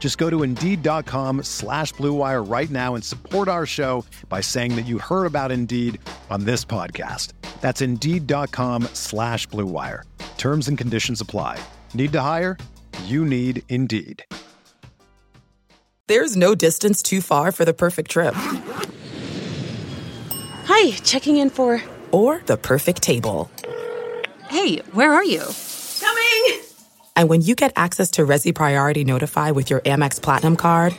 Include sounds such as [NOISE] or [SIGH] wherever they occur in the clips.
Just go to Indeed.com slash BlueWire right now and support our show by saying that you heard about Indeed on this podcast. That's Indeed.com slash BlueWire. Terms and conditions apply. Need to hire? You need Indeed. There's no distance too far for the perfect trip. Hi, checking in for... Or the perfect table. Hey, where are you? Coming! And when you get access to Resy Priority Notify with your Amex Platinum card...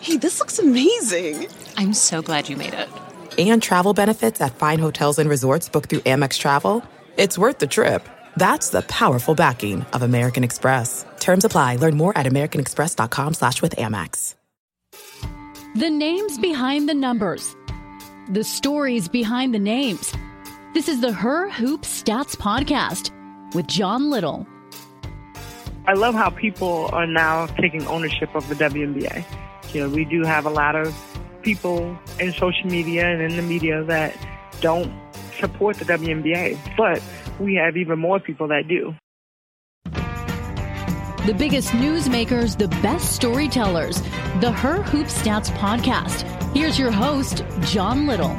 Hey, this looks amazing! I'm so glad you made it. And travel benefits at fine hotels and resorts booked through Amex Travel. It's worth the trip. That's the powerful backing of American Express. Terms apply. Learn more at americanexpress.com slash with Amex. The names behind the numbers. The stories behind the names. This is the Her Hoop Stats Podcast with John Liddle. I love how people are now taking ownership of the WNBA. You know, we do have a lot of people in social media and in the media that don't support the WNBA, but we have even more people that do. The biggest newsmakers, the best storytellers. The Her Hoop Stats Podcast. Here's your host, John Liddle.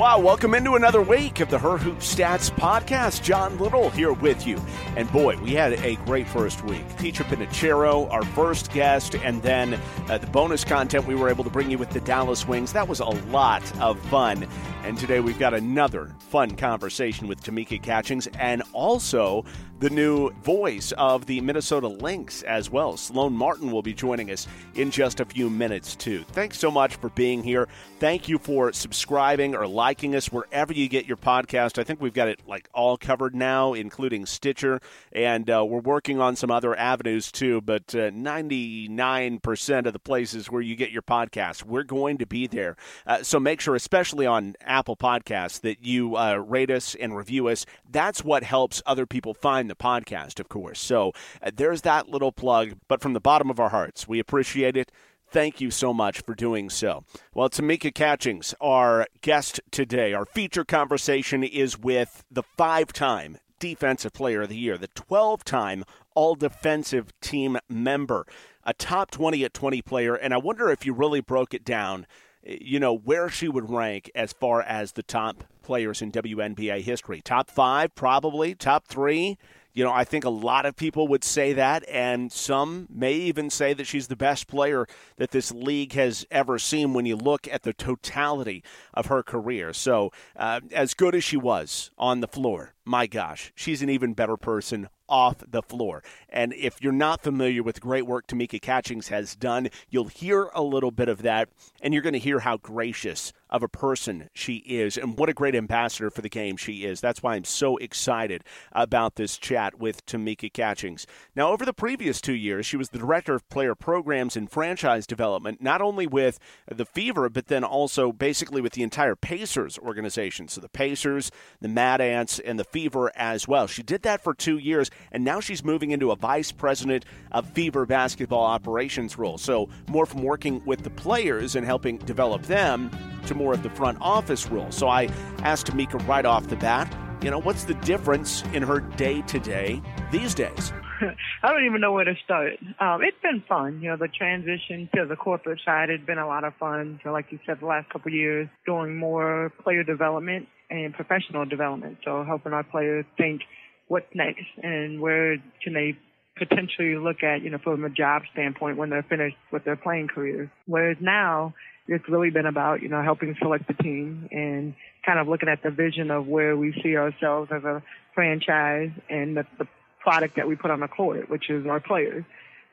Wow, welcome into another week of the Her Hoop Stats podcast. John Liddle here with you. And boy, we had a great first week. Teacher Pinachero, our first guest, and then uh, the bonus content we were able to bring you with the Dallas Wings. That was a lot of fun. And today we've got another fun conversation with Tamika Catchings and also the new voice of the Minnesota Lynx as well. Sloane Martin will be joining us in just a few minutes, too. Thanks so much for being here. Thank you for subscribing or liking us wherever you get your podcast. I think we've got it like all covered now, including Stitcher, and uh, we're working on some other avenues too. But uh, 99% of the places where you get your podcast, we're going to be there. Uh, so make sure, especially on Apple Podcasts, that you uh, rate us and review us. That's what helps other people find the podcast, of course. So uh, there's that little plug. But from the bottom of our hearts, we appreciate it. Thank you so much for doing so. Well, Tamika Catchings, our guest today, our feature conversation is with the five time Defensive Player of the Year, the 12 time All Defensive Team member, a top 20 at 20 player. And I wonder if you really broke it down, you know, where she would rank as far as the top players in WNBA history. Top five, probably. Top three. You know, I think a lot of people would say that, and some may even say that she's the best player that this league has ever seen when you look at the totality of her career. So, uh, as good as she was on the floor, my gosh, she's an even better person off the floor. And if you're not familiar with great work Tamika Catchings has done, you'll hear a little bit of that, and you're going to hear how gracious of a person she is and what a great ambassador for the game she is. That's why I'm so excited about this chat with Tamika Catchings. Now, over the previous two years, she was the director of player programs and franchise development, not only with the Fever, but then also basically with the entire Pacers organization. So the Pacers, the Mad Ants, and the Fever as well. She did that for two years, and now she's moving into a vice president of Fever basketball operations role. So more from working with the players and helping develop them to more of the front office role. So I asked Tamika right off the bat, you know, what's the difference in her day to day these days? [LAUGHS] I don't even know where to start. Um, it's been fun. You know, the transition to the corporate side has been a lot of fun. So like you said, the last couple years, doing more player development and professional development. So helping our players think what's next and where can they potentially look at, you know, from a job standpoint when they're finished with their playing careers. Whereas now it's really been about, you know, helping select the team and kind of looking at the vision of where we see ourselves as a franchise and the, the product that we put on the court, which is our players.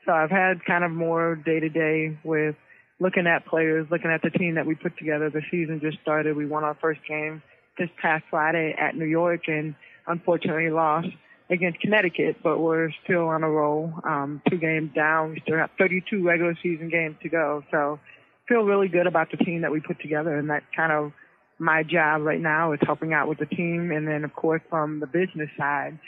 So I've had kind of more day to day with looking at players, looking at the team that we put together. The season just started. We won our first game this past Friday at New York and unfortunately lost against Connecticut, but we're still on a roll. Um, two games down. We still have 32 regular season games to go. So feel really good about the team that we put together and that kind of my job right now is helping out with the team. And then of course from the business side,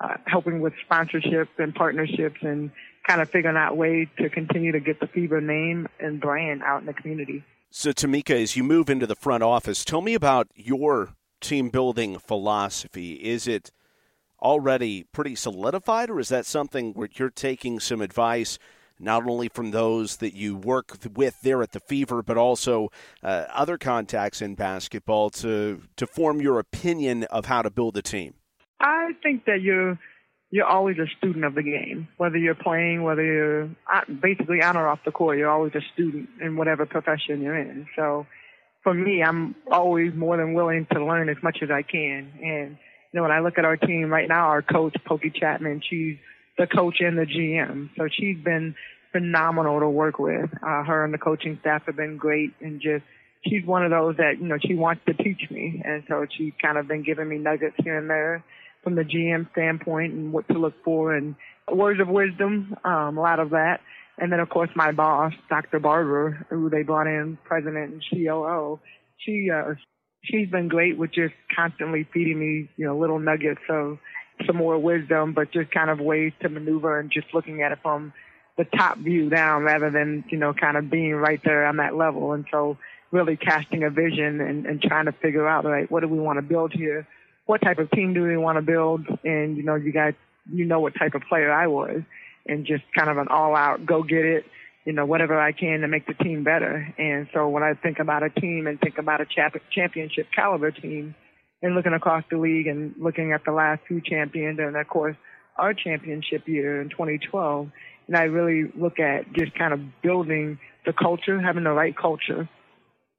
uh, helping with sponsorship and partnerships and kind of figuring out ways to continue to get the Fever name and brand out in the community. So, Tamika, as you move into the front office, tell me about your team building philosophy. Is it already pretty solidified, or is that something where you're taking some advice? Not only from those that you work with there at the Fever, but also uh, other contacts in basketball to to form your opinion of how to build a team. I think that you're you're always a student of the game, whether you're playing, whether you're basically on or off the court. You're always a student in whatever profession you're in. So, for me, I'm always more than willing to learn as much as I can. And you know, when I look at our team right now, our coach Pokey Chatman, she's the coach and the GM, so she's been phenomenal to work with. Uh, her and the coaching staff have been great, and just she's one of those that you know she wants to teach me, and so she's kind of been giving me nuggets here and there from the GM standpoint and what to look for and words of wisdom, um, a lot of that. And then of course my boss, Dr. Barber, who they brought in, president and COO, she, uh, she's been great with just constantly feeding me, you know, little nuggets of some more wisdom, but just kind of ways to maneuver and just looking at it from the top view down rather than, you know, kind of being right there on that level. And so really casting a vision and, and trying to figure out, right, what do we want to build here? what type of team do we want to build? And, you know, you guys, you know what type of player I was and just kind of an all out go get it, you know, whatever I can to make the team better. And so when I think about a team and think about a championship caliber team and looking across the league and looking at the last few champions and of course our championship year in 2012, and I really look at just kind of building the culture, having the right culture.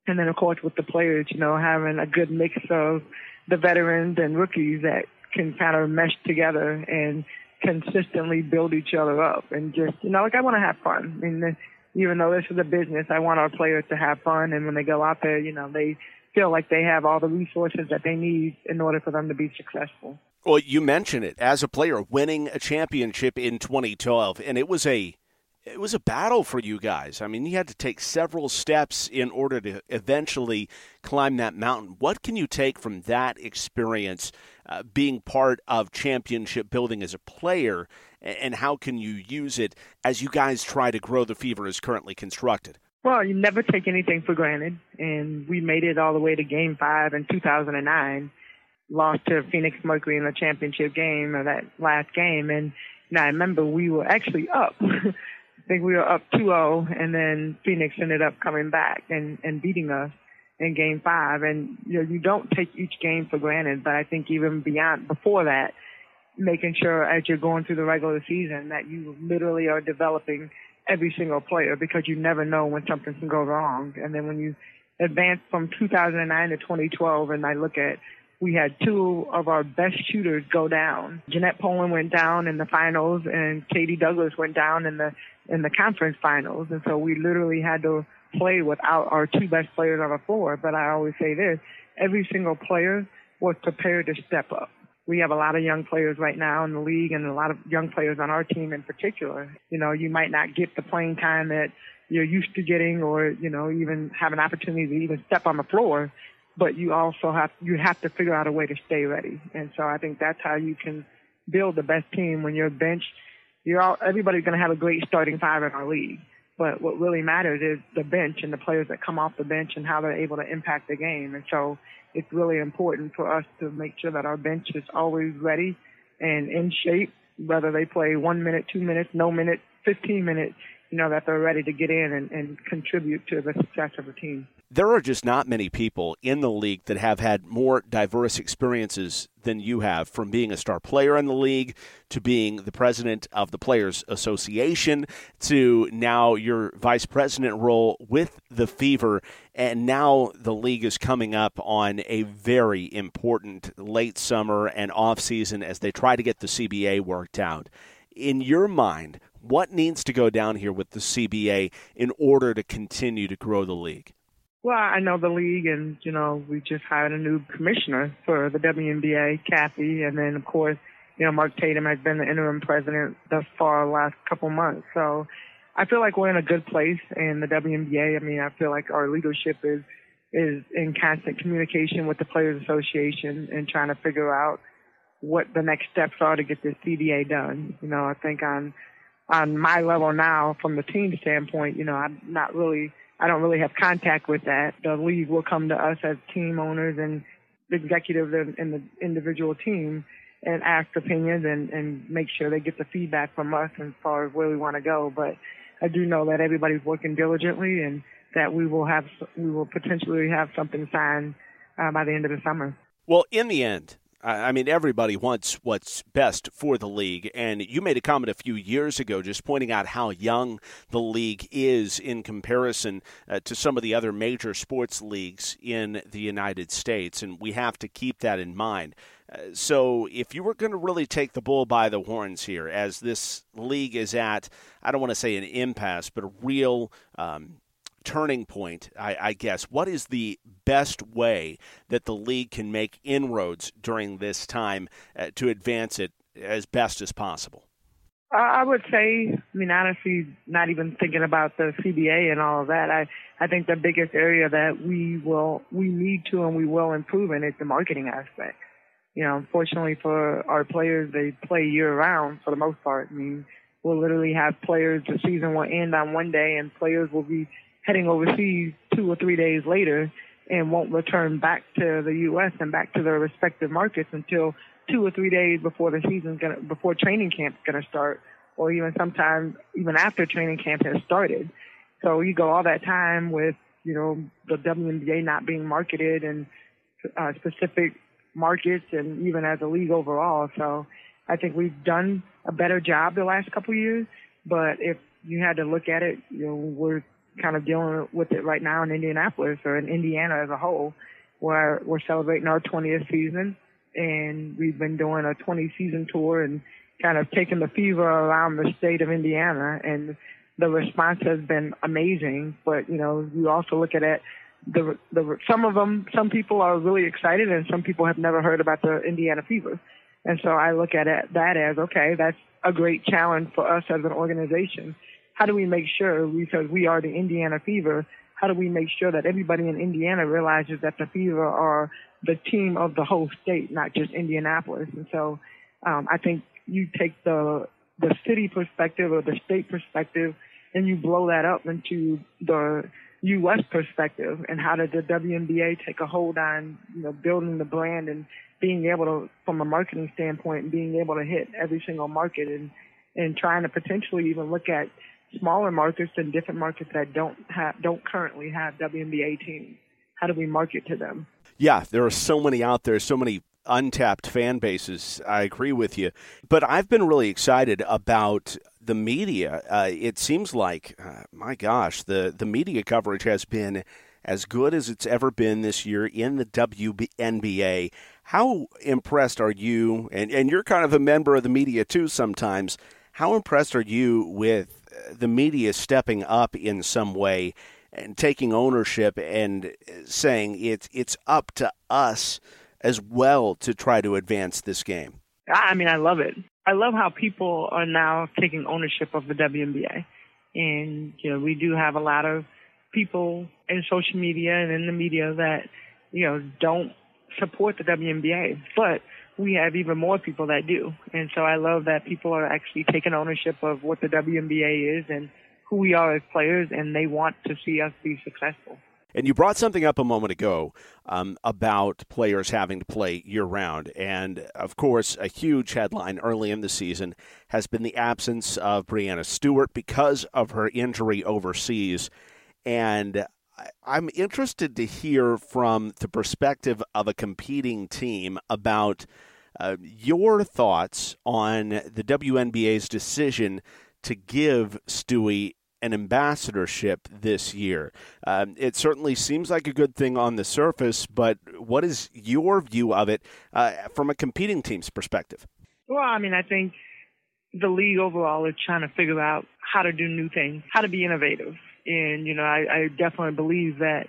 And then of course with the players, you know, having a good mix of the veterans and rookies that can kind of mesh together and consistently build each other up and just you know like I want to have fun. I mean, even though this is a business, I want our players to have fun and when they go out there, you know, they feel like they have all the resources that they need in order for them to be successful. Well, you mentioned it as a player winning a championship in 2012 and it was a it was a battle for you guys. I mean, you had to take several steps in order to eventually climb that mountain. What can you take from that experience uh, being part of championship building as a player, and how can you use it as you guys try to grow the Fever as currently constructed? Well, you never take anything for granted, and we made it all the way to Game Five in 2009. Lost to Phoenix Mercury in the championship game, or that last game, and now I remember we were actually up. [LAUGHS] I think we were up 2-0 and then Phoenix ended up coming back and, and beating us in game five. And, you know, you don't take each game for granted, but I think even beyond, before that, making sure as you're going through the regular season that you literally are developing every single player because you never know when something can go wrong. And then when you advance from 2009 to 2012 and I look at we had two of our best shooters go down. Jeanette Pohlen went down in the finals and Katie Douglas went down in the in the conference finals. And so we literally had to play without our two best players on the floor. But I always say this, every single player was prepared to step up. We have a lot of young players right now in the league and a lot of young players on our team in particular. You know, you might not get the playing time that you're used to getting or, you know, even have an opportunity to even step on the floor, but you also have, you have to figure out a way to stay ready. And so I think that's how you can build the best team when you're benched you're all, everybody's going to have a great starting five in our league. But what really matters is the bench and the players that come off the bench and how they're able to impact the game. And so it's really important for us to make sure that our bench is always ready and in shape, whether they play one minute, two minutes, no minute, 15 minutes, you know, that they're ready to get in and, and contribute to the success of the team. There are just not many people in the league that have had more diverse experiences than you have from being a star player in the league to being the president of the Players Association to now your vice president role with the Fever. And now the league is coming up on a very important late summer and off season as they try to get the CBA worked out. In your mind, what needs to go down here with the CBA in order to continue to grow the league? Well, I know the league, and you know we just hired a new commissioner for the WNBA, Cathy, and then of course, you know Mark Tatum has been the interim president thus far last couple months. So I feel like we're in a good place in the WNBA. I mean, I feel like our leadership is is in constant communication with the Players Association and trying to figure out what the next steps are to get this CBA done. You know, I think on on my level now, from the team standpoint, you know, I'm not really I don't really have contact with that. The league will come to us as team owners and executives in, the individual team and ask opinions and, and make sure they get the feedback from us as far as where we want to go. But I do know that everybody's working diligently and that we will have we will potentially have something signed uh, by the end of the summer. Well, in the end, I mean, everybody wants what's best for the league. And you made a comment a few years ago just pointing out how young the league is in comparison uh, to some of the other major sports leagues in the United States. And we have to keep that in mind. Uh, so, if you were going to really take the bull by the horns here, as this league is at, I don't want to say an impasse, but a real um, turning point, I, I, guess. What is the best way that the league can make inroads during this time uh, to advance it as best as possible? I would say, I mean, honestly, not even thinking about the CBA and all of that. I, I think the biggest area that we will, we need to and we will improve in is the marketing aspect. You know, unfortunately for our players, they play year round for the most part. I mean, we'll literally have players, the season will end on one day and players will be heading overseas two or three days later and won't return back to the U.S. and back to their respective markets until two or three days before the season's gonna, before training camp's gonna start, or even sometimes even after training camp has started. So you go all that time with, you know, the WNBA not being marketed in uh, specific markets and even as a league overall. So I think we've done a better job the last couple of years. But if you had to look at it, you know, we're kind of dealing with it right now in Indianapolis or in Indiana as a whole, where we're celebrating our 20th season and we've been doing a 20 season tour and kind of taking the fever around the state of Indiana and the response has been amazing. But, you know, you also look at it, the, the, some of them, some people are really excited and some people have never heard about the Indiana fever. And so I look at it, that as, okay, that's a great challenge for us as an organization how do we make sure, because we are the Indiana Fever, how do we make sure that everybody in Indiana realizes that the Fever are the team of the whole state, not just Indianapolis? And so um, I think you take the the city perspective or the state perspective and you blow that up into the U.S. perspective and how did the WNBA take a hold on, you know, building the brand and being able to, from a marketing standpoint, being able to hit every single market and, and trying to potentially even look at smaller markets and different markets that don't have don't currently have WNBA teams? How do we market to them? Yeah, there are so many out there, so many untapped fan bases. I agree with you, but I've been really excited about the media. Uh, it seems like, uh, my gosh, the the media coverage has been as good as it's ever been this year in the WNBA. How impressed are you? And and you're kind of a member of the media too. Sometimes, how impressed are you with the media stepping up in some way and taking ownership and saying it's it's up to us as well to try to advance this game. I mean, I love it. I love how people are now taking ownership of the WNBA, and you know, we do have a lot of people in social media and in the media that you know don't support the WNBA, but we have even more people that do. And so I love that people are actually taking ownership of what the WNBA is and who we are as players, and they want to see us be successful. And you brought something up a moment ago um, about players having to play year round. And of course, a huge headline early in the season has been the absence of Breanna Stewart because of her injury overseas. And I'm interested to hear from the perspective of a competing team about uh, your thoughts on the WNBA's decision to give Stewie an ambassadorship this year. Um, it certainly seems like a good thing on the surface, but what is your view of it uh, from a competing team's perspective? Well, I mean, I think the league overall is trying to figure out how to do new things, how to be innovative. And, you know, I, I definitely believe that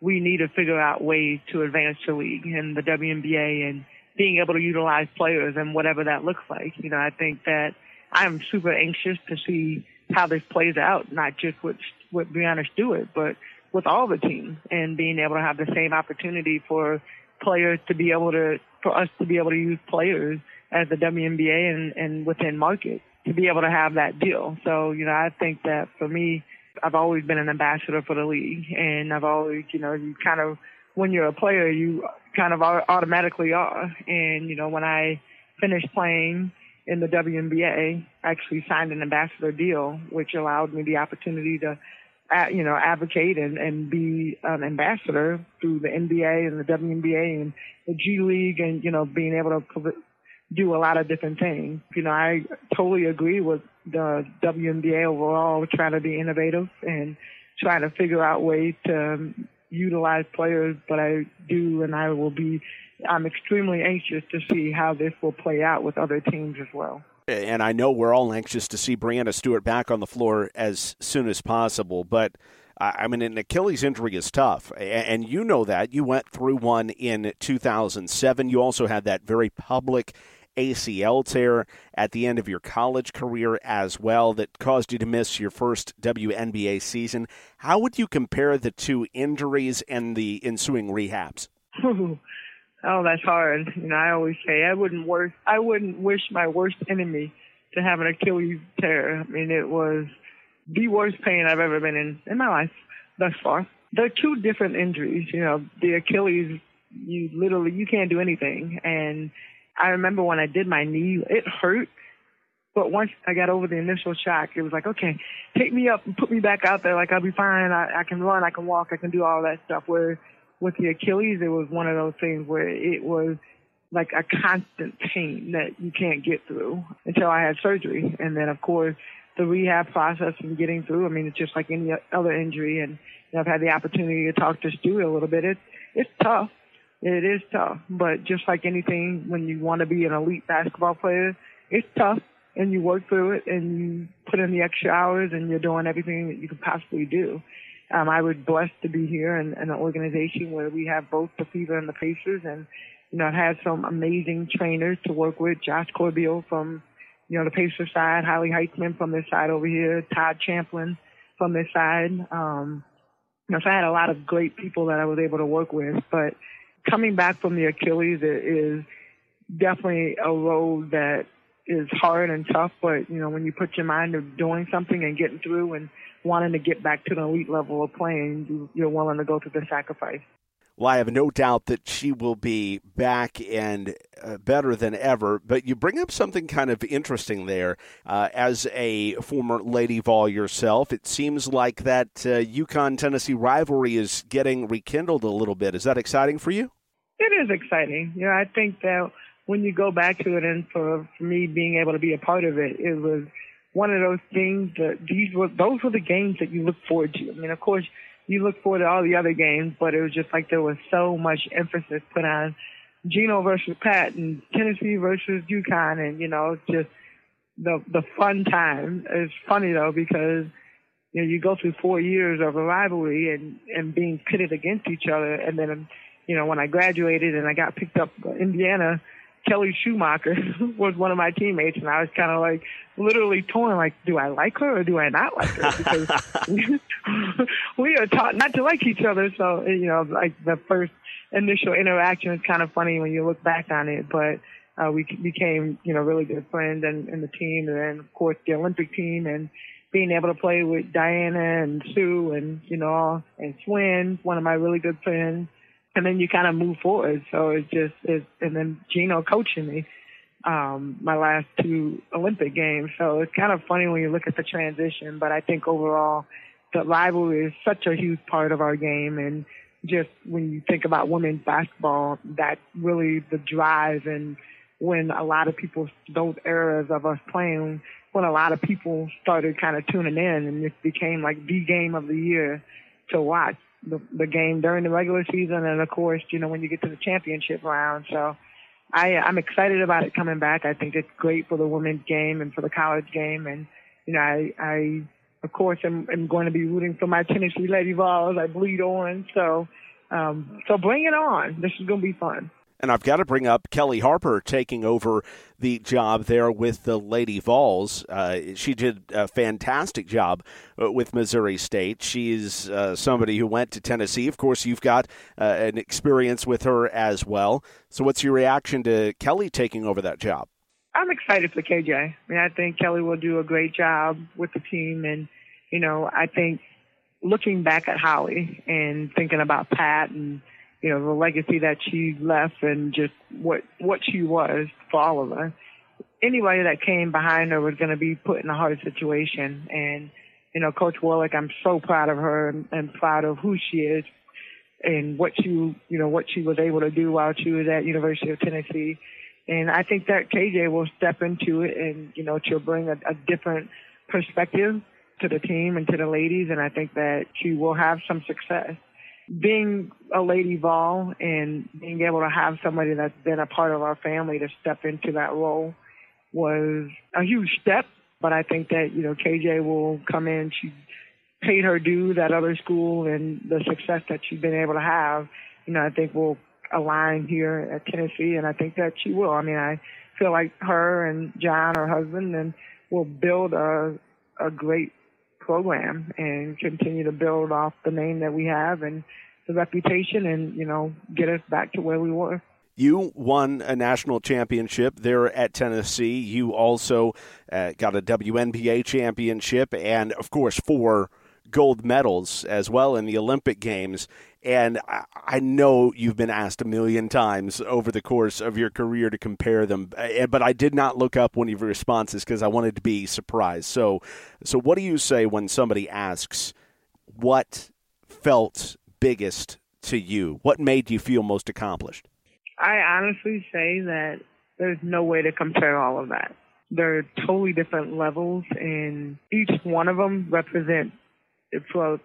we need to figure out ways to advance the league and the WNBA and being able to utilize players and whatever that looks like. You know, I think that I'm super anxious to see how this plays out, not just with with Breanna Stewart, but with all the teams and being able to have the same opportunity for players to be able to for us to be able to use players as the WNBA and, and within market to be able to have that deal. So, you know, I think that for me, I've always been an ambassador for the league and I've always, you know, you kind of, when you're a player, you kind of automatically are. And, you know, when I finished playing in the WNBA, I actually signed an ambassador deal, which allowed me the opportunity to, you know, advocate and, and be an ambassador through the NBA and the WNBA and the G League and, you know, being able to do a lot of different things. You know, I totally agree with the WNBA overall trying to be innovative and trying to figure out ways to um, utilize players, but I do and I will be, I'm extremely anxious to see how this will play out with other teams as well. And I know we're all anxious to see Breanna Stewart back on the floor as soon as possible, but I mean, an Achilles injury is tough, and you know that. You went through one in 2007. You also had that very public ACL tear at the end of your college career as well that caused you to miss your first WNBA season. How would you compare the two injuries and the ensuing rehabs? [LAUGHS] oh, that's hard. You know, I always say I wouldn't worst I wouldn't wish my worst enemy to have an Achilles tear. I mean, it was the worst pain I've ever been in in my life thus far. They're two different injuries. You know, the Achilles, you literally you can't do anything, and I remember when I did my knee, it hurt. But once I got over the initial shock, it was like, okay, take me up and put me back out there. Like I'll be fine. I, I can run. I can walk. I can do all that stuff. Where with the Achilles, it was one of those things where it was like a constant pain that you can't get through until I had surgery. And then of course the rehab process and getting through. I mean, it's just like any other injury. And you know, I've had the opportunity to talk to Stewie a little bit. It's, it's tough. It is tough, but just like anything, when you want to be an elite basketball player, it's tough and you work through it and you put in the extra hours and you're doing everything that you could possibly do. Um, I was blessed to be here in, in an organization where we have both the Fever and the Pacers and, you know, I've had some amazing trainers to work with. Josh Corbeil from, you know, the Pacers side, Holly Heitzman from this side over here, Todd Champlin from this side. Um, you know, so I had a lot of great people that I was able to work with, but coming back from the Achilles is definitely a road that is hard and tough, but you know, when you put your mind to doing something and getting through and wanting to get back to the elite level of playing, you're willing to go through the sacrifice. Well, I have no doubt that she will be back and uh, better than ever. But you bring up something kind of interesting there. Uh, as a former Lady Vol yourself, it seems like that uh, UConn Tennessee rivalry is getting rekindled a little bit. Is that exciting for you? It is exciting. You know, I think that when you go back to it, and for, for me being able to be a part of it, it was one of those things that these were those were the games that you look forward to. I mean, of course you look forward to all the other games, but it was just like there was so much emphasis put on Geno versus Pat and Tennessee versus UConn, and you know, just the the fun time. It's funny though because you know you go through four years of a rivalry and and being pitted against each other, and then you know when I graduated and I got picked up Indiana Kelly Schumacher [LAUGHS] was one of my teammates, and I was kind of like literally torn, like, do I like her or do I not like her? Because [LAUGHS] we are taught not to like each other. So, you know, like the first initial interaction is kind of funny when you look back on it, but uh, we became, you know, really good friends and, and the team, and then of course the Olympic team, and being able to play with Diana and Sue, and you know, and Swin, one of my really good friends and then you kind of move forward. So it's just, it, and then Geno coaching me, um, my last two Olympic games. So it's kind of funny when you look at the transition, but I think overall the rivalry is such a huge part of our game. And just when you think about women's basketball, that's really the drive and when a lot of people, those eras of us playing, when a lot of people started kind of tuning in and it became like the game of the year to watch the, the game during the regular season and of course, you know, when you get to the championship round. So I, I'm excited about it coming back. I think it's great for the women's game and for the college game. And, you know, I, I, of course, am, am going to be rooting for my Tennessee Lady Vols. I bleed on. So, um, so bring it on. This is going to be fun. And I've got to bring up Kellie Harper taking over the job there with the Lady Vols. Uh, she did a fantastic job uh, with Missouri State. She's uh, somebody who went to Tennessee. Of course, you've got uh, an experience with her as well. So, what's your reaction to Kellie taking over that job? I'm excited for KJ. I mean, I think Kellie will do a great job with the team. And, you know, I think looking back at Holly and thinking about Pat and you know, the legacy that she left and just what, what she was for all of us. Anybody that came behind her was going to be put in a hard situation. And, you know, Coach Warlick, I'm so proud of her and, and proud of who she is and what she, you know, what she was able to do while she was at University of Tennessee. And I think that KJ will step into it and, you know, she'll bring a, a different perspective to the team and to the ladies. And I think that she will have some success being a lady Vol and being able to have somebody that's been a part of our family to step into that role was a huge step. But I think that, you know, KJ will come in. She paid her dues at other school and the success that she's been able to have, you know, I think will align here at Tennessee. And I think that she will. I mean, I feel like her and John, her husband, and will build a, a great program and continue to build off the name that we have and the reputation and, you know, get us back to where we were. You won a national championship there at Tennessee. You also uh, got a WNBA championship and, of course, four gold medals as well in the Olympic Games. And I know you've been asked a million times over the course of your career to compare them, uh, but I did not look up one of your responses because I wanted to be surprised. So, so what do you say when somebody asks what felt biggest to you? What made you feel most accomplished? I honestly say that there's no way to compare all of that. They're totally different levels, and each one of them represents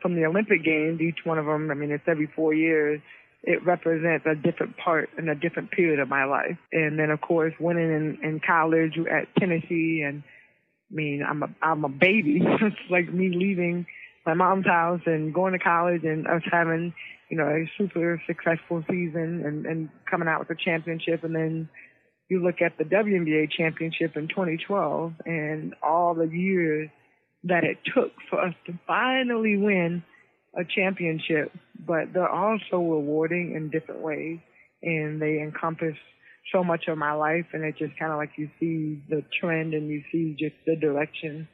from the Olympic Games, each one of them, I mean, it's every four years. It represents a different part and a different period of my life. And then, of course, winning in, in college at Tennessee, and I mean, I'm a I'm a baby. [LAUGHS] it's like me leaving my mom's house and going to college, and us having, you know, a super successful season and and coming out with a championship, and then you look at the WNBA championship in 2012 and all the years that it took for us to finally win a championship, but they're all so rewarding in different ways and they encompass so much of my life and it just kind of like you see the trend and you see just the direction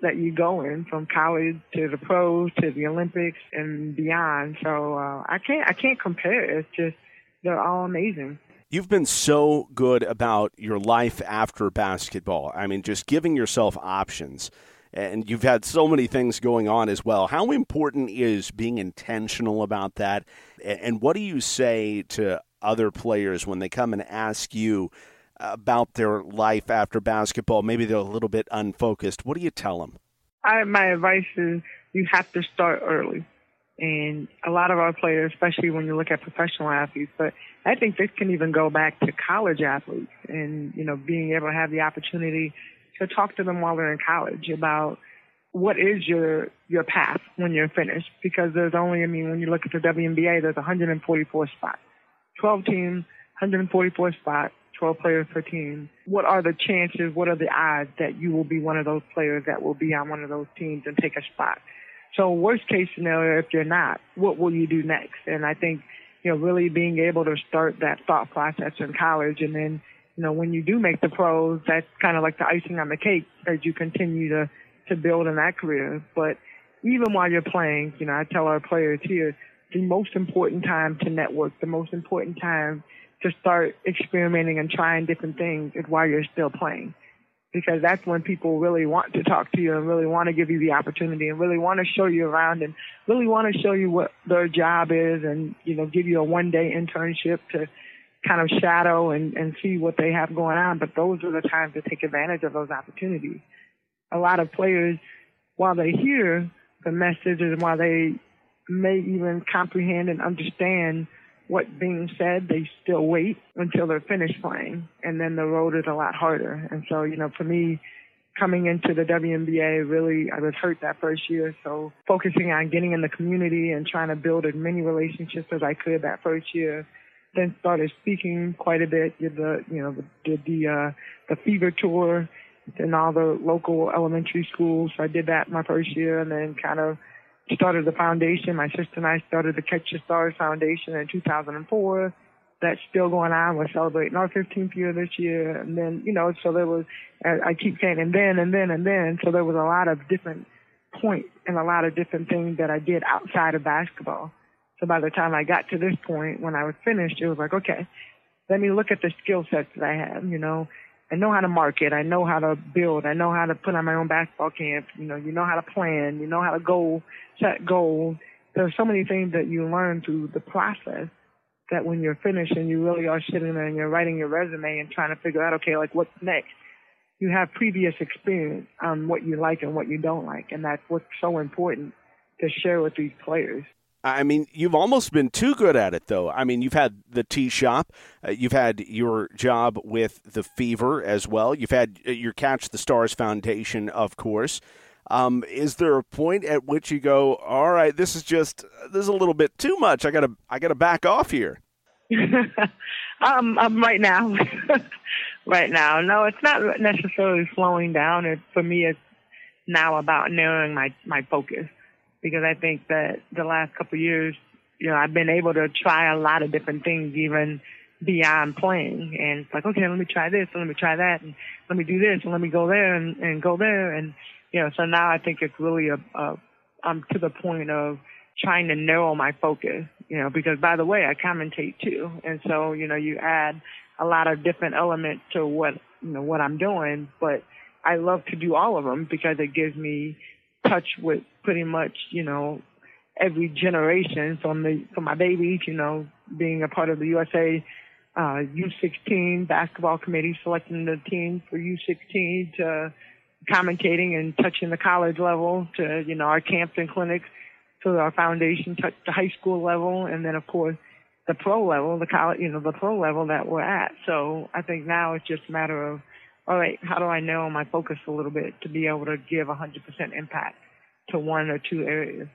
that you go in from college to the pros to the Olympics and beyond. So uh, I can't I can't compare. It's just they're all amazing. You've been so good about your life after basketball. I mean, just giving yourself options and you've had so many things going on as well. How important is being intentional about that? And what do you say to other players when they come and ask you about their life after basketball? Maybe they're a little bit unfocused. What do you tell them? I, my advice is you have to start early. And a lot of our players, especially when you look at professional athletes, but I think this can even go back to college athletes and, you know, being able to have the opportunity to talk to them while they're in college about what is your your path when you're finished because there's only I mean when you look at the WNBA there's 144 spots. 12 teams 144 spots 12 players per team. What are the chances what are the odds that you will be one of those players that will be on one of those teams and take a spot? So worst case scenario if you're not what will you do next? And I think you know really being able to start that thought process in college and then you know, when you do make the pros, that's kind of like the icing on the cake as you continue to, to build in that career. But even while you're playing, you know, I tell our players here, the most important time to network, the most important time to start experimenting and trying different things is while you're still playing. because that's when people really want to talk to you and really want to give you the opportunity and really want to show you around and really want to show you what their job is and you know give you a one day internship to kind of shadow and and see what they have going on but those are the times to take advantage of those opportunities a lot of players while they hear the message and while they may even comprehend and understand what's being said, they still wait until they're finished playing. And then the road is a lot harder. And so, you know, for me, coming into the WNBA, really, I was hurt that first year. So focusing on getting in the community and trying to build as many relationships as I could that first year. Then started speaking quite a bit. Did the, you know, did the, uh, the fever tour in all the local elementary schools. So I did that my first year and then kind of started the foundation. My sister and I started the Catch the Stars Foundation in 2004. That's still going on. We're celebrating our 15th year this year. And then, you know, so there was, I keep saying, and then, and then, and then. So there was a lot of different points and a lot of different things that I did outside of basketball. So by the time I got to this point, when I was finished, it was like, okay, let me look at the skill sets that I have, you know, I know how to market. I know how to build. I know how to put on my own basketball camp. You know, you know how to plan. You know how to go set goals. There's so many things that you learn through the process that when you're finished and you really are sitting there and you're writing your resume and trying to figure out, okay, like what's next? You have previous experience on what you like and what you don't like. And that's what's so important to share with these players. I mean, you've almost been too good at it, though. I mean, you've had the tea shop, uh, you've had your job with the Fever as well. You've had uh, your Catch the Stars Foundation, of course. Um, is there a point at which you go, all right, this is just this is a little bit too much. I gotta I gotta back off here. [LAUGHS] um, um, right now, [LAUGHS] right now, no, it's not necessarily slowing down. It, for me, it's now about narrowing my my focus because I think that the last couple of years, you know, I've been able to try a lot of different things, even beyond playing. And it's like, okay, let me try this, and let me try that, and let me do this, and let me go there, and, and go there, and you know. So now I think it's really a, a I'm to the point of trying to narrow my focus, you know, because by the way, I commentate too, and so you know, you add a lot of different elements to what you know what I'm doing, but I love to do all of them because it gives me touch with pretty much, you know, every generation. From the from my babies, you know, being a part of the USA uh, U16 basketball committee, selecting the team for U16 to commentating and touching the college level to you know our camps and clinics to our foundation touch the high school level and then of course the pro level the college you know the pro level that we're at. So i think now it's just a matter of all right, how do I narrow my focus a little bit to be able to give 100% impact to one or two areas?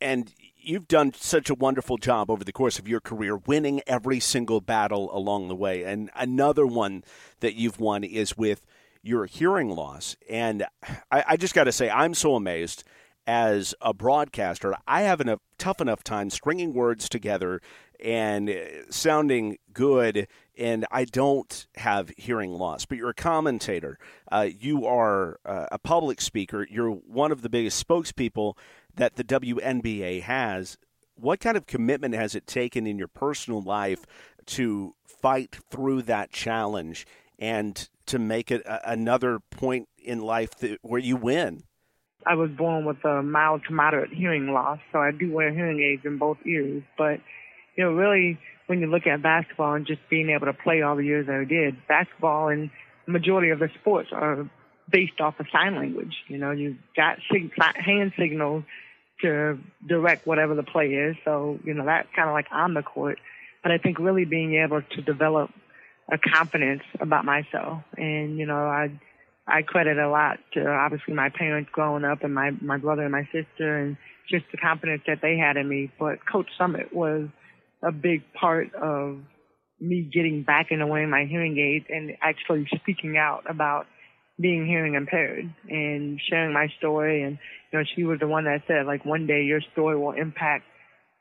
And you've done such a wonderful job over the course of your career, winning every single battle along the way. And another one that you've won is with your hearing loss. And I, I just got to say, I'm so amazed as a broadcaster. I have a tough enough time stringing words together and sounding good and I don't have hearing loss, but you're a commentator. Uh, you are uh, a public speaker. You're one of the biggest spokespeople that the WNBA has. What kind of commitment has it taken in your personal life to fight through that challenge and to make it a- another point in life that, where you win? I was born with a mild to moderate hearing loss, so I do wear hearing aids in both ears. But, you know, really when you look at basketball and just being able to play all the years that I did, basketball and the majority of the sports are based off of sign language. You know, you got sig- hand signals to direct whatever the play is. So, you know, that's kind of like on the court. But I think really being able to develop a confidence about myself. And, you know, I, I credit a lot to obviously my parents growing up and my, my brother and my sister and just the confidence that they had in me. But Coach Summitt was a big part of me getting back into wearing my hearing aids and actually speaking out about being hearing impaired and sharing my story. And, you know, she was the one that said, like, one day your story will impact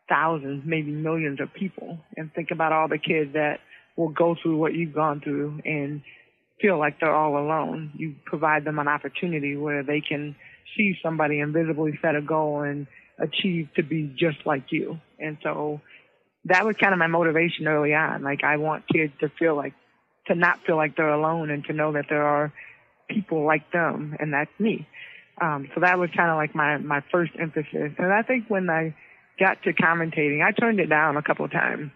thousands, maybe millions of people. And think about all the kids that will go through what you've gone through and feel like they're all alone. You provide them an opportunity where they can see somebody invisibly set a goal and achieve to be just like you. And so that was kind of my motivation early on. Like I want kids to feel like to not feel like they're alone and to know that there are people like them, and that's me. Um, so that was kind of like my my first emphasis. And I think when I got to commentating, I turned it down a couple of times.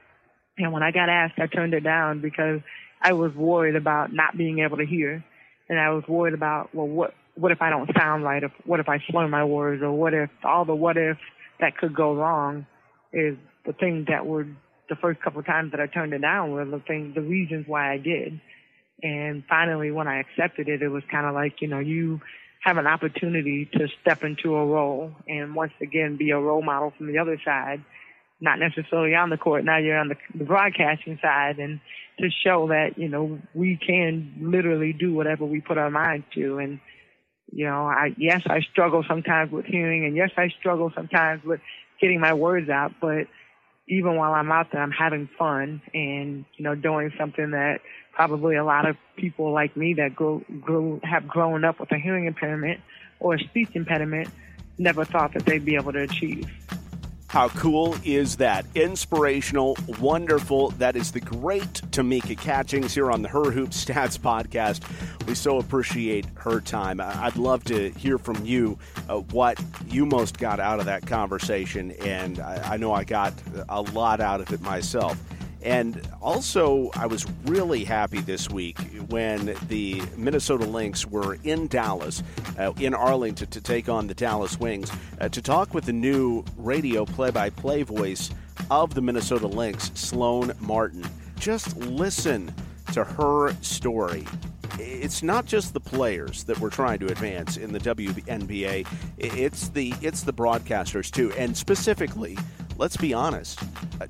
And when I got asked, I turned it down because I was worried about not being able to hear, and I was worried about well, what what if I don't sound right? If, what if I slur my words? Or what if all the what if that could go wrong is the things that were the first couple of times that I turned it down were the thing, the reasons why I did. And finally, when I accepted it, it was kind of like, you know, you have an opportunity to step into a role and once again be a role model from the other side, not necessarily on the court. Now you're on the, the broadcasting side and to show that, you know, we can literally do whatever we put our mind to. And, you know, I, yes, I struggle sometimes with hearing and yes, I struggle sometimes with getting my words out, but even while I'm out there, I'm having fun and, you know, doing something that probably a lot of people like me that grow, grow, have grown up with a hearing impairment or a speech impediment never thought that they'd be able to achieve. How cool is that? Inspirational, wonderful. That is the great Tamika Catchings here on the Her Hoop Stats podcast. We so appreciate her time. I'd love to hear from you uh, what you most got out of that conversation, and I, I know I got a lot out of it myself. And also, I was really happy this week when the Minnesota Lynx were in Dallas, uh, in Arlington, to take on the Dallas Wings, uh, to talk with the new radio play by play voice of the Minnesota Lynx, Sloane Martin. Just listen to her story. It's not just the players that we're trying to advance in the WNBA. It's the it's the broadcasters too, and specifically let's be honest,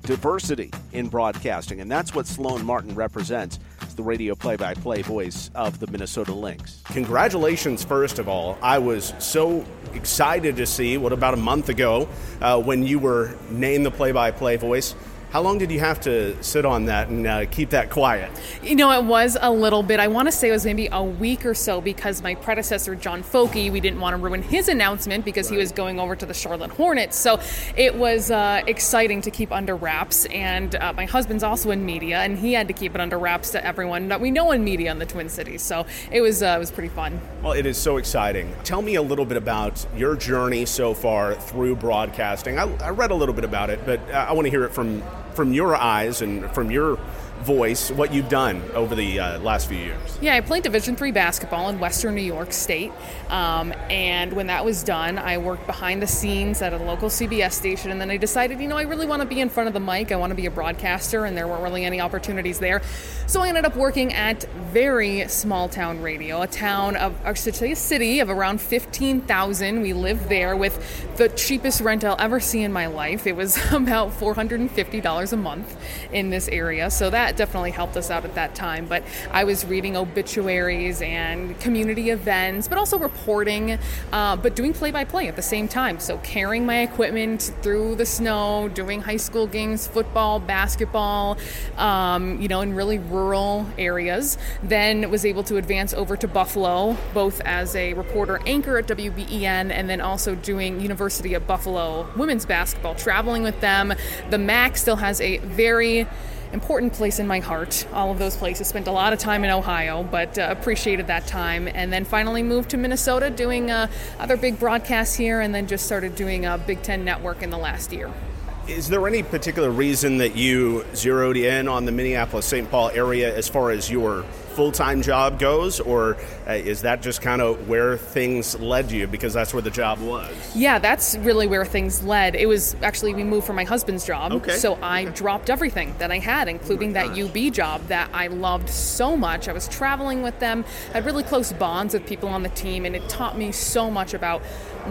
diversity in broadcasting. And that's what Sloane Martin represents the radio play by play voice of the Minnesota Lynx. Congratulations, first of all. I was so excited to see what about a month ago uh, when you were named the play by play voice. How long did you have to sit on that and uh, keep that quiet? You know, it was a little bit. I want to say it was maybe a week or so because my predecessor, John Focke, we didn't want to ruin his announcement because right. he was going over to the Charlotte Hornets. So it was uh, exciting to keep under wraps. And uh, my husband's also in media, and he had to keep it under wraps to everyone that we know in media in the Twin Cities. So it was uh, it was pretty fun. Well, it is so exciting. Tell me a little bit about your journey so far through broadcasting. I, I read a little bit about it, but uh, I want to hear it from from your eyes and from your voice what you've done over the uh, last few years. Yeah, I played Division three basketball in Western New York State, um, and when that was done, I worked behind the scenes at a local CBS station, and then I decided, you know, I really want to be in front of the mic. I want to be a broadcaster, and there weren't really any opportunities there, so I ended up working at very small town radio, a town of, say, a city of around fifteen thousand. We lived there with the cheapest rent I'll ever see in my life. It was [LAUGHS] about four hundred and fifty dollars a month in this area, so that that definitely helped us out at that time. But I was reading obituaries and community events, but also reporting, uh, but doing play by play at the same time. So carrying my equipment through the snow, doing high school games, football, basketball, um, you know, in really rural areas. Then was able to advance over to Buffalo, both as a reporter anchor at WBEN and then also doing University of Buffalo women's basketball, traveling with them. The MAC still has a very important place in my heart. All of those places. Spent a lot of time in Ohio, but uh, appreciated that time. And then finally moved to Minnesota, doing uh, other big broadcasts here, and then just started doing a Big Ten Network in the last year. Is there any particular reason that you zeroed in on the Minneapolis St. Paul area as far as your full time job goes, or uh, is that just kind of where things led you because that's where the job was? Yeah, that's really where things led. It was actually, we moved for my husband's job. Okay. So I okay. dropped everything that I had, including oh that UB job that I loved so much. I was traveling with them, had really close bonds with people on the team, and it taught me so much about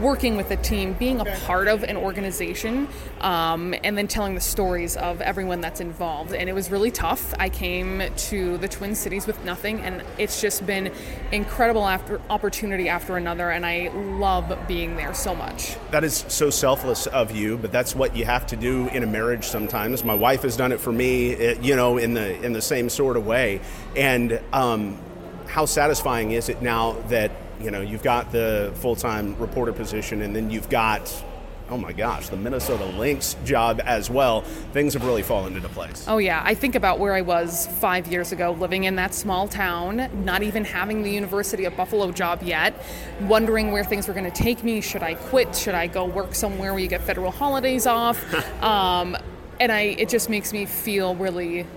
working with a team, being a part of an organization, um, and then telling the stories of everyone that's involved. And it was really tough. I came to the Twin Cities with nothing, and it's just been incredible after opportunity after another. And I love being there so much. That is so selfless of you, but that's what you have to do in a marriage sometimes. My wife has done it for me, eh, you know, in the in the same sort of way. And um, how satisfying is it now that you know you've got the full-time reporter position and then you've got oh my gosh, the Minnesota Lynx job as well, things have really fallen into place. Oh, yeah. I think about where I was five years ago, living in that small town, not even having the University of Buffalo job yet, wondering where things were going to take me. Should I quit? Should I go work somewhere where you get federal holidays off? [LAUGHS] um, and I, it just makes me feel really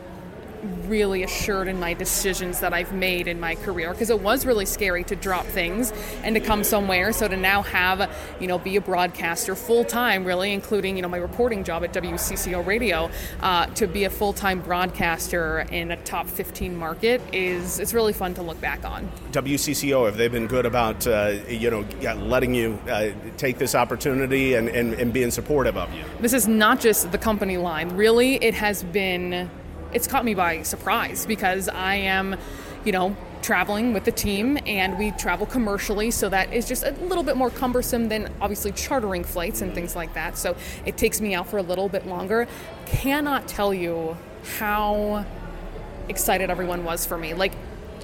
really assured in my decisions that I've made in my career because it was really scary to drop things and to come somewhere. So to now have, you know, be a broadcaster full time, really, including, you know, my reporting job at WCCO Radio, uh, to be a full time broadcaster in a top 15 market is, it's really fun to look back on. WCCO, have they been good about, uh, you know, letting you uh, take this opportunity and, and, and being supportive of you? This is not just the company line. Really, it has been it's caught me by surprise because I am, you know, traveling with the team and we travel commercially so that is just a little bit more cumbersome than obviously chartering flights and things like that. So it takes me out for a little bit longer. Cannot tell you how excited everyone was for me. Like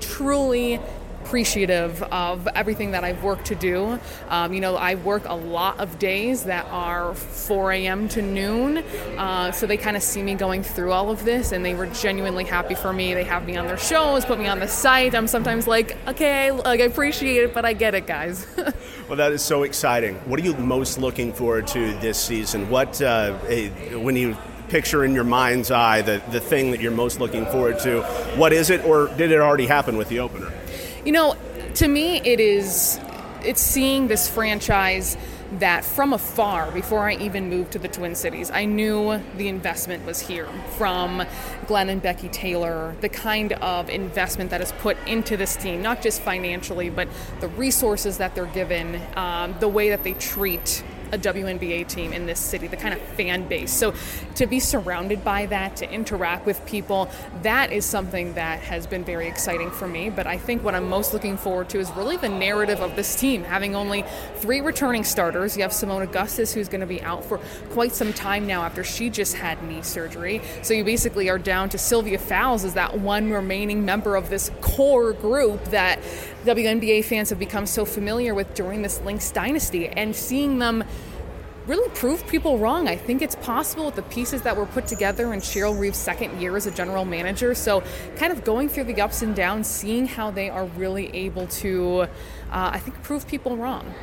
truly appreciative of everything that I've worked to do. Um, you know, I work a lot of days that are 4 a.m. to noon, uh, so they kind of see me going through all of this, and they were genuinely happy for me. They have me on their shows, put me on the site. I'm sometimes like, okay, like I appreciate it, but I get it, guys. [LAUGHS] well, that is so exciting. What are you most looking forward to this season? What uh, when you picture in your mind's eye the, the thing that you're most looking forward to. What is it, or did it already happen with the opener? You know, to me, it is it's seeing this franchise that from afar, before I even moved to the Twin Cities, I knew the investment was here from Glenn and Becky Taylor, the kind of investment that is put into this team, not just financially, but the resources that they're given, um, the way that they treat a WNBA team in this city, the kind of fan base. So to be surrounded by that, to interact with people, that is something that has been very exciting for me. But I think what I'm most looking forward to is really the narrative of this team, having only three returning starters. You have Seimone Augustus, who's going to be out for quite some time now after she just had knee surgery. So you basically are down to Sylvia Fowles as that one remaining member of this core group that WNBA fans have become so familiar with during this Lynx dynasty. And seeing them really prove people wrong. I think it's possible with the pieces that were put together in Cheryl Reeve's second year as a general manager. So, kind of going through the ups and downs, seeing how they are really able to, uh, I think, prove people wrong.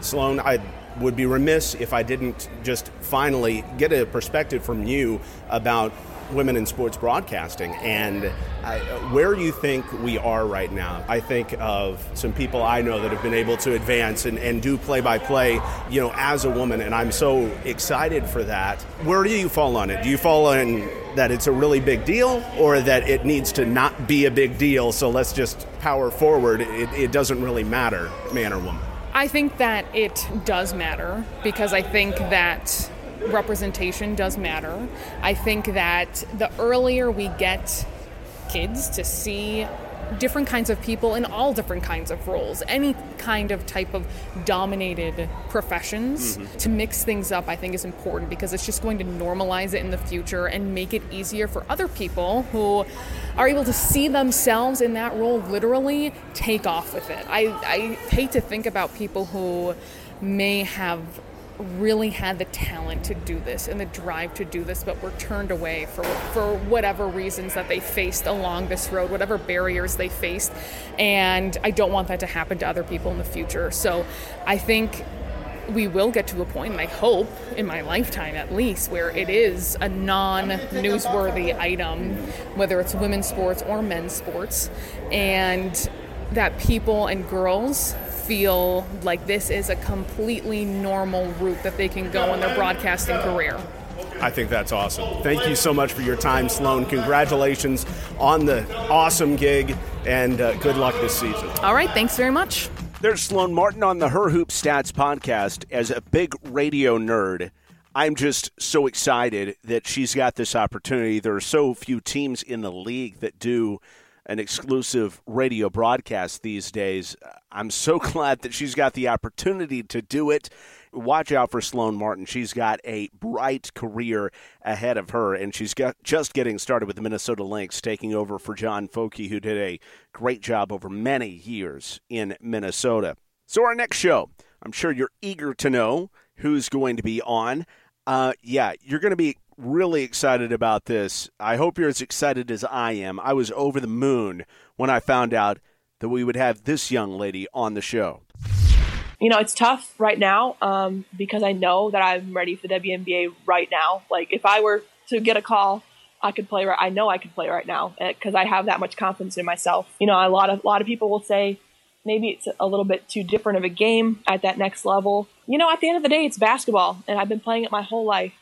Sloane, I would be remiss if I didn't just finally get a perspective from you about women in sports broadcasting and I, where you think we are right now. I think of some people I know that have been able to advance and, and do play by play, you know, as a woman, and I'm so excited for that. Where do you fall on it? Do you fall on that it's a really big deal or that it needs to not be a big deal, so let's just power forward? It, it doesn't really matter, man or woman. I think that it does matter because I think that representation does matter. I think that the earlier we get kids to see different kinds of people in all different kinds of roles, any kind of type of dominated professions. Mm-hmm. To mix things up, I think, is important because it's just going to normalize it in the future and make it easier for other people who are able to see themselves in that role literally take off with it. I, I hate to think about people who may have really had the talent to do this and the drive to do this, but were turned away for for whatever reasons that they faced along this road, whatever barriers they faced. And I don't want that to happen to other people in the future. So I think we will get to a point, and I hope in my lifetime at least, where it is a non newsworthy item, whether it's women's sports or men's sports, and that people and girls feel like this is a completely normal route that they can go in their broadcasting career. I think that's awesome. Thank you so much for your time, Sloane. Congratulations on the awesome gig, and uh, good luck this season. All right, thanks very much. There's Sloane Martin on the Her Hoop Stats podcast. As a big radio nerd, I'm just so excited that she's got this opportunity. There are so few teams in the league that do an exclusive radio broadcast these days. I'm so [LAUGHS] glad that she's got the opportunity to do it. Watch out for Sloane Martin. She's got a bright career ahead of her, and she's got, just getting started with the Minnesota Lynx, taking over for John Focke, who did a great job over many years in Minnesota. So, our next show, I'm sure you're eager to know who's going to be on. Uh, yeah, you're going to be really excited about this. I hope you're as excited as I am. I was over the moon when I found out that we would have this young lady on the show. You know, it's tough right now um, because I know that I'm ready for the WNBA right now. Like, if I were to get a call, I could play. Right, I know I could play right now because I have that much confidence in myself. You know, a lot of a lot of people will say maybe it's a little bit too different of a game at that next level. You know, at the end of the day, it's basketball, and I've been playing it my whole life.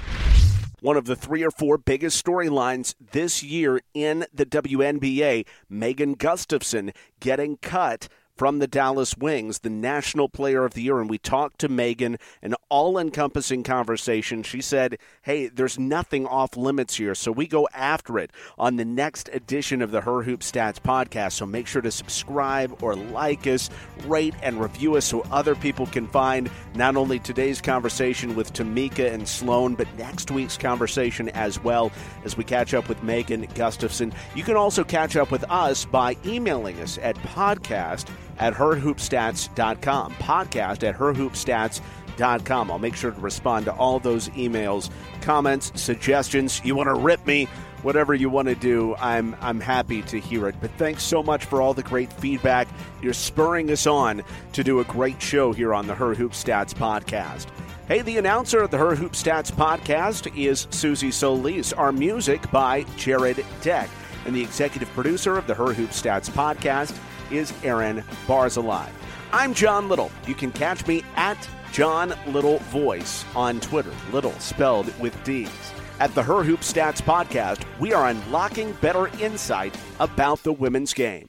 One of the three or four biggest storylines this year in the WNBA, Megan Gustafson getting cut from the Dallas Wings, the National Player of the Year. And we talked to Megan, an all encompassing conversation. She said, Hey, there's nothing off limits here. So we go after it on the next edition of the Her Hoop Stats podcast. So make sure to subscribe or like us, rate and review us so other people can find not only today's conversation with Tamika and Sloane, but next week's conversation as well as we catch up with Megan Gustafson. You can also catch up with us by emailing us at podcast at herhoopstats.com. Podcast at herhoopstats.com. I'll make sure to respond to all those emails, comments, suggestions. You want to rip me, whatever you want to do, I'm I'm happy to hear it. But thanks so much for all the great feedback. You're spurring us on to do a great show here on the Her Hoop Stats podcast. Hey, the announcer of the Her Hoop Stats podcast is Susie Solis. Our music by Jared Deck. And the executive producer of the Her Hoop Stats podcast is Aaron Barzilai. I'm John Liddle. You can catch me at John Liddle Voice on Twitter, Liddle spelled with D's. At the Her Hoop Stats podcast, we are unlocking better insight about the women's game.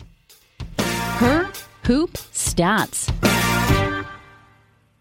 Her Hoop Stats.